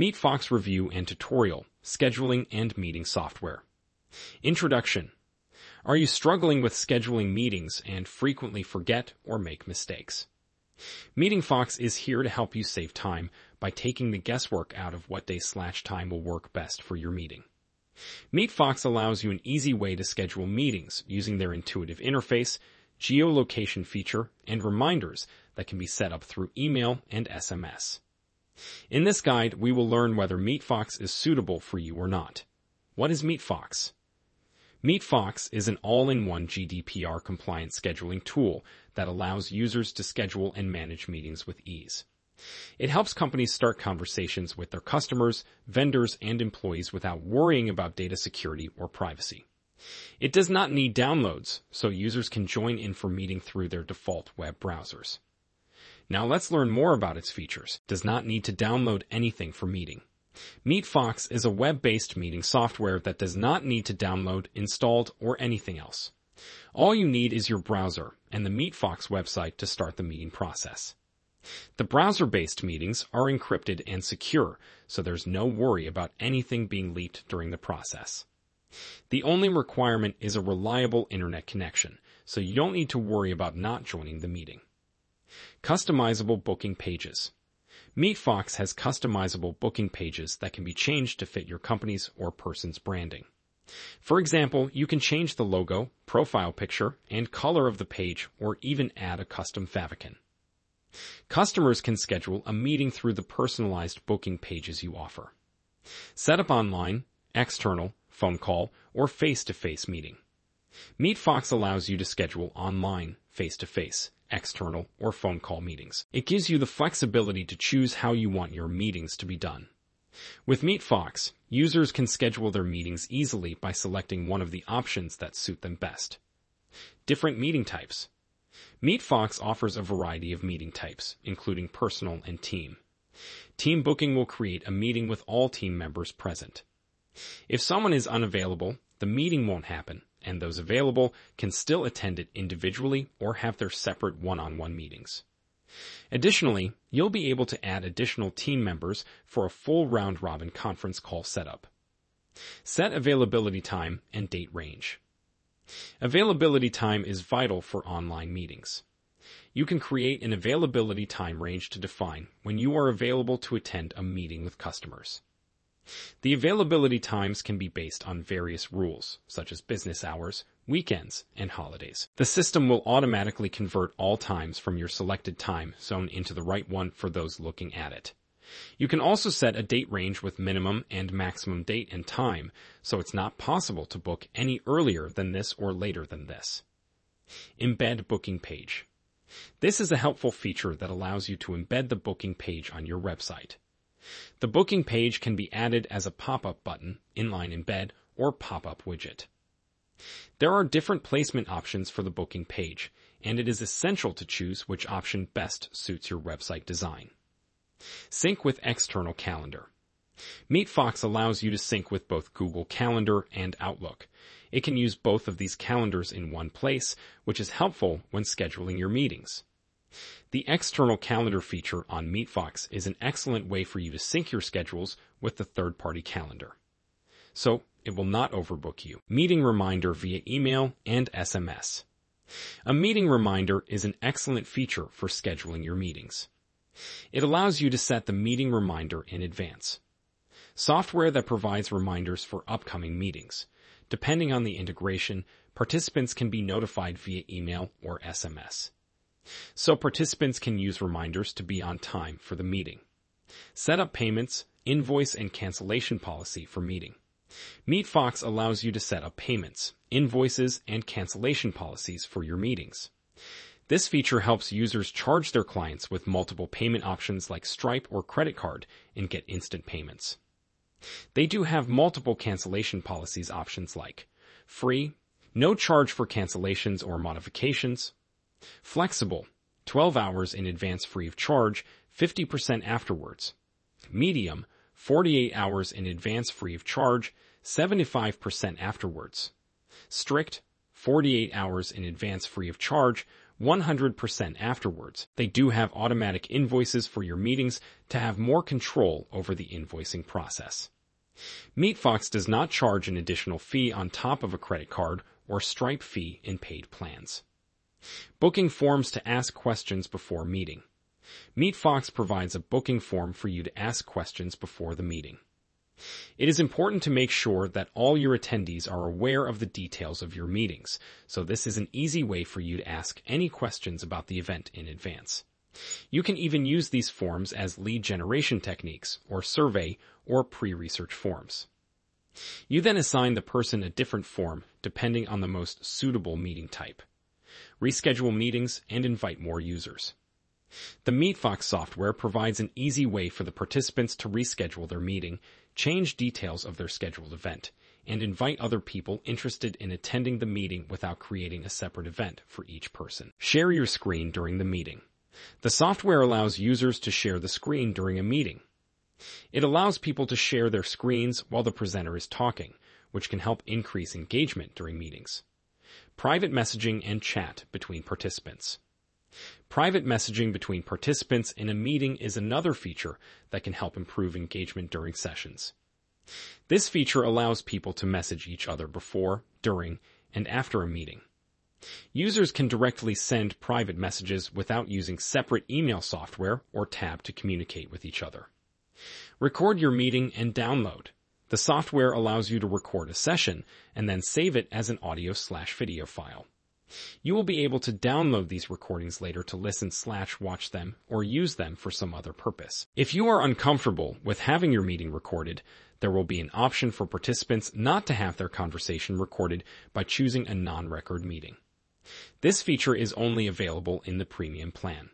MeetFox Review and Tutorial, Scheduling and Meeting Software. Introduction. Are you struggling with scheduling meetings and frequently forget or make mistakes? Meeting Fox is here to help you save time by taking the guesswork out of what day slash time will work best for your meeting. MeetFox allows you an easy way to schedule meetings using their intuitive interface, geolocation feature, and reminders that can be set up through email and SMS. In this guide, we will learn whether MeetFox is suitable for you or not. What is MeetFox? MeetFox is an all-in-one GDPR compliant scheduling tool that allows users to schedule and manage meetings with ease. It helps companies start conversations with their customers, vendors, and employees without worrying about data security or privacy. It does not need downloads, so users can join in for meeting through their default web browsers. Now let's learn more about its features. Does not need to download anything for meeting. MeetFox is a web-based meeting software that does not need to download, installed, or anything else. All you need is your browser and the MeetFox website to start the meeting process. The browser-based meetings are encrypted and secure, so there's no worry about anything being leaked during the process. The only requirement is a reliable internet connection, so you don't need to worry about not joining the meeting. Customizable booking pages. MeetFox has customizable booking pages that can be changed to fit your company's or person's branding. For example, you can change the logo, profile picture, and color of the page or even add a custom favicon. Customers can schedule a meeting through the personalized booking pages you offer. Set up online, external, phone call, or face-to-face meeting. MeetFox allows you to schedule online, face-to-face, external, or phone call meetings. It gives you the flexibility to choose how you want your meetings to be done. With MeetFox, users can schedule their meetings easily by selecting one of the options that suit them best. Different meeting types. MeetFox offers a variety of meeting types, including personal and team. Team booking will create a meeting with all team members present. If someone is unavailable, the meeting won't happen, and those available can still attend it individually or have their separate one-on-one meetings. Additionally, you'll be able to add additional team members for a full round-robin conference call setup. Set availability time and date range. Availability time is vital for online meetings. You can create an availability time range to define when you are available to attend a meeting with customers. The availability times can be based on various rules, such as business hours, weekends, and holidays. The system will automatically convert all times from your selected time zone into the right one for those looking at it. You can also set a date range with minimum and maximum date and time, so it's not possible to book any earlier than this or later than this. Embed booking page. This is a helpful feature that allows you to embed the booking page on your website. The booking page can be added as a pop-up button, inline embed, or pop-up widget. There are different placement options for the booking page, and it is essential to choose which option best suits your website design. Sync with external calendar. MeetFox allows you to sync with both Google Calendar and Outlook. It can use both of these calendars in one place, which is helpful when scheduling your meetings. The external calendar feature on MeetFox is an excellent way for you to sync your schedules with the third-party calendar. So it will not overbook you. Meeting reminder via email and SMS. A meeting reminder is an excellent feature for scheduling your meetings. It allows you to set the meeting reminder in advance. Software that provides reminders for upcoming meetings. Depending on the integration, participants can be notified via email or SMS so participants can use reminders to be on time for the meeting. Set up payments, invoice and cancellation policy for meeting. MeetFox allows you to set up payments, invoices, and cancellation policies for your meetings. This feature helps users charge their clients with multiple payment options like Stripe or credit card and get instant payments. They do have multiple cancellation policies options like free, no charge for cancellations or modifications, Flexible, 12 hours in advance free of charge, 50% afterwards. Medium, 48 hours in advance free of charge, 75% afterwards. Strict, 48 hours in advance free of charge, 100% afterwards. They do have automatic invoices for your meetings to have more control over the invoicing process. MeetFox does not charge an additional fee on top of a credit card or Stripe fee in paid plans. Booking forms to ask questions before meeting. MeetFox provides a booking form for you to ask questions before the meeting. It is important to make sure that all your attendees are aware of the details of your meetings, so this is an easy way for you to ask any questions about the event in advance. You can even use these forms as lead generation techniques, or survey, or pre-research forms. You then assign the person a different form depending on the most suitable meeting type. Reschedule meetings and invite more users. The MeetFox software provides an easy way for the participants to reschedule their meeting change details of their scheduled event, and invite other people interested in attending the meeting without creating a separate event for each person. Share your screen during the meeting. The software allows users to share the screen during a meeting. It allows people to share their screens while the presenter is talking, which can help increase engagement during meetings. Private messaging and chat between participants. Private messaging between participants in a meeting is another feature that can help improve engagement during sessions. This feature allows people to message each other before, during, and after a meeting. Users can directly send private messages without using separate email software or tab to communicate with each other. Record your meeting and download. The software allows you to record a session and then save it as an audio slash video file. You will be able to download these recordings later to listen slash watch them or use them for some other purpose. If you are uncomfortable with having your meeting recorded, there will be an option for participants not to have their conversation recorded by choosing a non-record meeting. This feature is only available in the premium plan.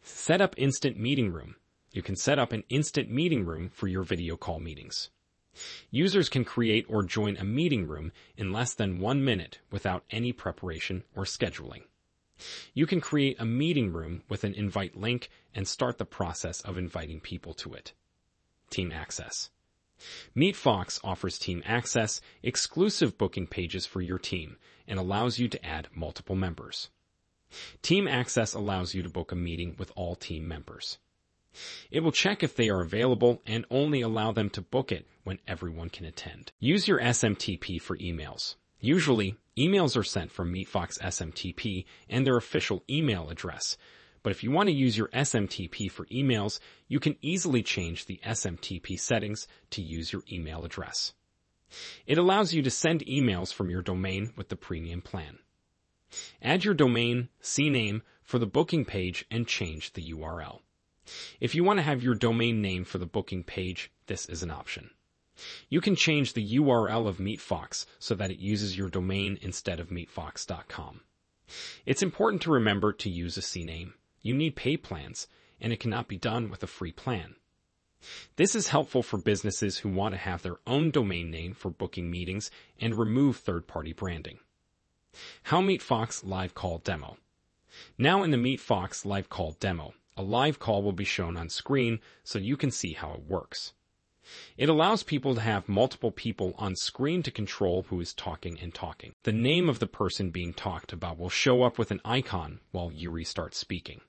Set up instant meeting room. You can set up an instant meeting room for your video call meetings. Users can create or join a meeting room in less than one minute without any preparation or scheduling. You can create a meeting room with an invite link and start the process of inviting people to it. Team Access. MeetFox offers team access, exclusive booking pages for your team, and allows you to add multiple members. Team Access allows you to book a meeting with all team members. It will check if they are available and only allow them to book it when everyone can attend. Use your SMTP for emails. Usually, emails are sent from MeetFox SMTP and their official email address. But if you want to use your SMTP for emails, you can easily change the SMTP settings to use your email address. It allows you to send emails from your domain with the premium plan. Add your domain, CNAME, for the booking page and change the URL. If you want to have your domain name for the booking page, this is an option. You can change the URL of MeetFox so that it uses your domain instead of meetfox.com. It's important to remember to use a CNAME. You need pay plans, and it cannot be done with a free plan. This is helpful for businesses who want to have their own domain name for booking meetings and remove third-party branding. How MeetFox Live Call Demo. Now in the MeetFox Live Call Demo, a live call will be shown on screen so you can see how it works. It allows people to have multiple people on screen to control who is talking and talking. The name of the person being talked about will show up with an icon while you restart speaking.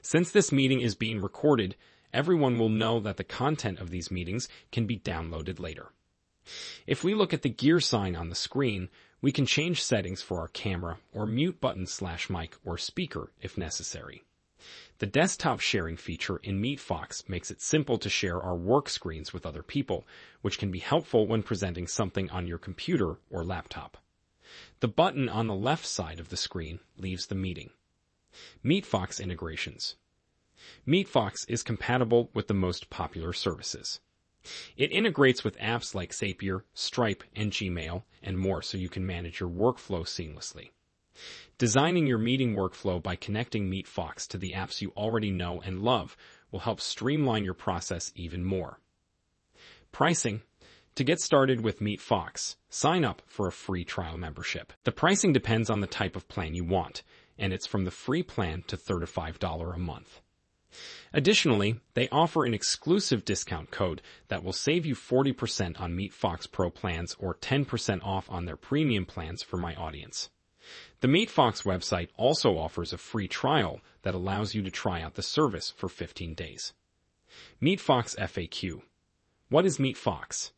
Since this meeting is being recorded, everyone will know that the content of these meetings can be downloaded later. If we look at the gear sign on the screen, we can change settings for our camera or mute button slash mic or speaker if necessary. The desktop sharing feature in MeetFox makes it simple to share our work screens with other people, which can be helpful when presenting something on your computer or laptop. The button on the left side of the screen leaves the meeting. MeetFox integrations. MeetFox is compatible with the most popular services. It integrates with apps like Zapier, Stripe, and Gmail, and more so you can manage your workflow seamlessly. Designing your meeting workflow by connecting MeetFox to the apps you already know and love will help streamline your process even more. Pricing. To get started with MeetFox, sign up for a free trial membership. The pricing depends on the type of plan you want, and it's from the free plan to $35 a month. Additionally, they offer an exclusive discount code that will save you 40% on MeetFox Pro plans or 10% off on their premium plans for my audience. The MeetFox website also offers a free trial that allows you to try out the service for 15 days. MeetFox FAQ. What is MeetFox?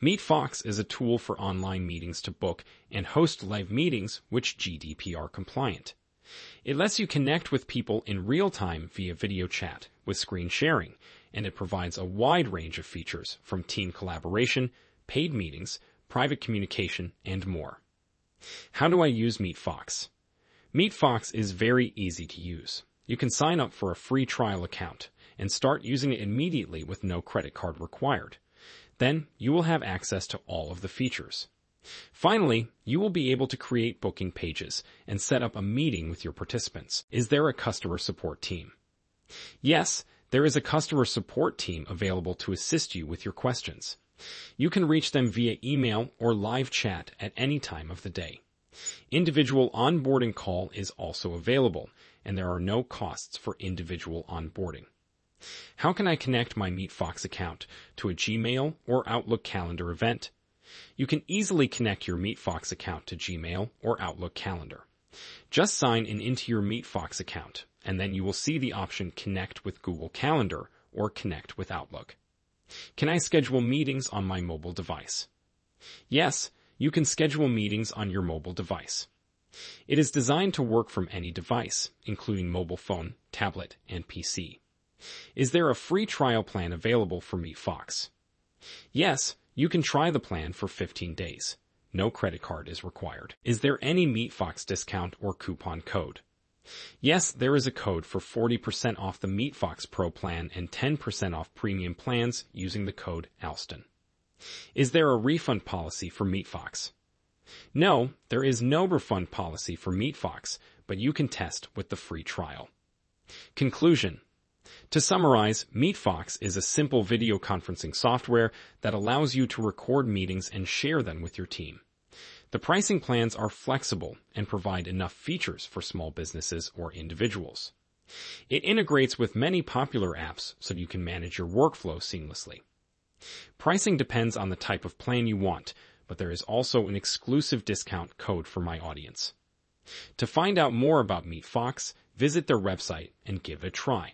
MeetFox is a tool for online meetings to book and host live meetings which GDPR compliant. It lets you connect with people in real time via video chat with screen sharing, and it provides a wide range of features from team collaboration, paid meetings, private communication, and more. How do I use MeetFox? MeetFox is very easy to use. You can sign up for a free trial account and start using it immediately with no credit card required. Then you will have access to all of the features. Finally, you will be able to create booking pages and set up a meeting with your participants. Is there a customer support team? Yes, there is a customer support team available to assist you with your questions. You can reach them via email or live chat at any time of the day. Individual onboarding call is also available, and there are no costs for individual onboarding. How can I connect my MeetFox account to a Gmail or Outlook calendar event? You can easily connect your MeetFox account to Gmail or Outlook calendar. Just sign in into your MeetFox account, and then you will see the option Connect with Google Calendar or Connect with Outlook. Can I schedule meetings on my mobile device? Yes, you can schedule meetings on your mobile device. It is designed to work from any device, including mobile phone, tablet, and PC. Is there a free trial plan available for MeetFox? Yes, you can try the plan for 15 days. No credit card is required. Is there any MeetFox discount or coupon code? Yes, there is a code for 40% off the MeetFox Pro plan and 10% off premium plans using the code Alston. Is there a refund policy for MeetFox? No, there is no refund policy for MeetFox, but you can test with the free trial. Conclusion. To summarize, MeetFox is a simple video conferencing software that allows you to record meetings and share them with your team. The pricing plans are flexible and provide enough features for small businesses or individuals. It integrates with many popular apps so you can manage your workflow seamlessly. Pricing depends on the type of plan you want, but there is also an exclusive discount code for my audience. To find out more about MeetFox, visit their website and give it a try.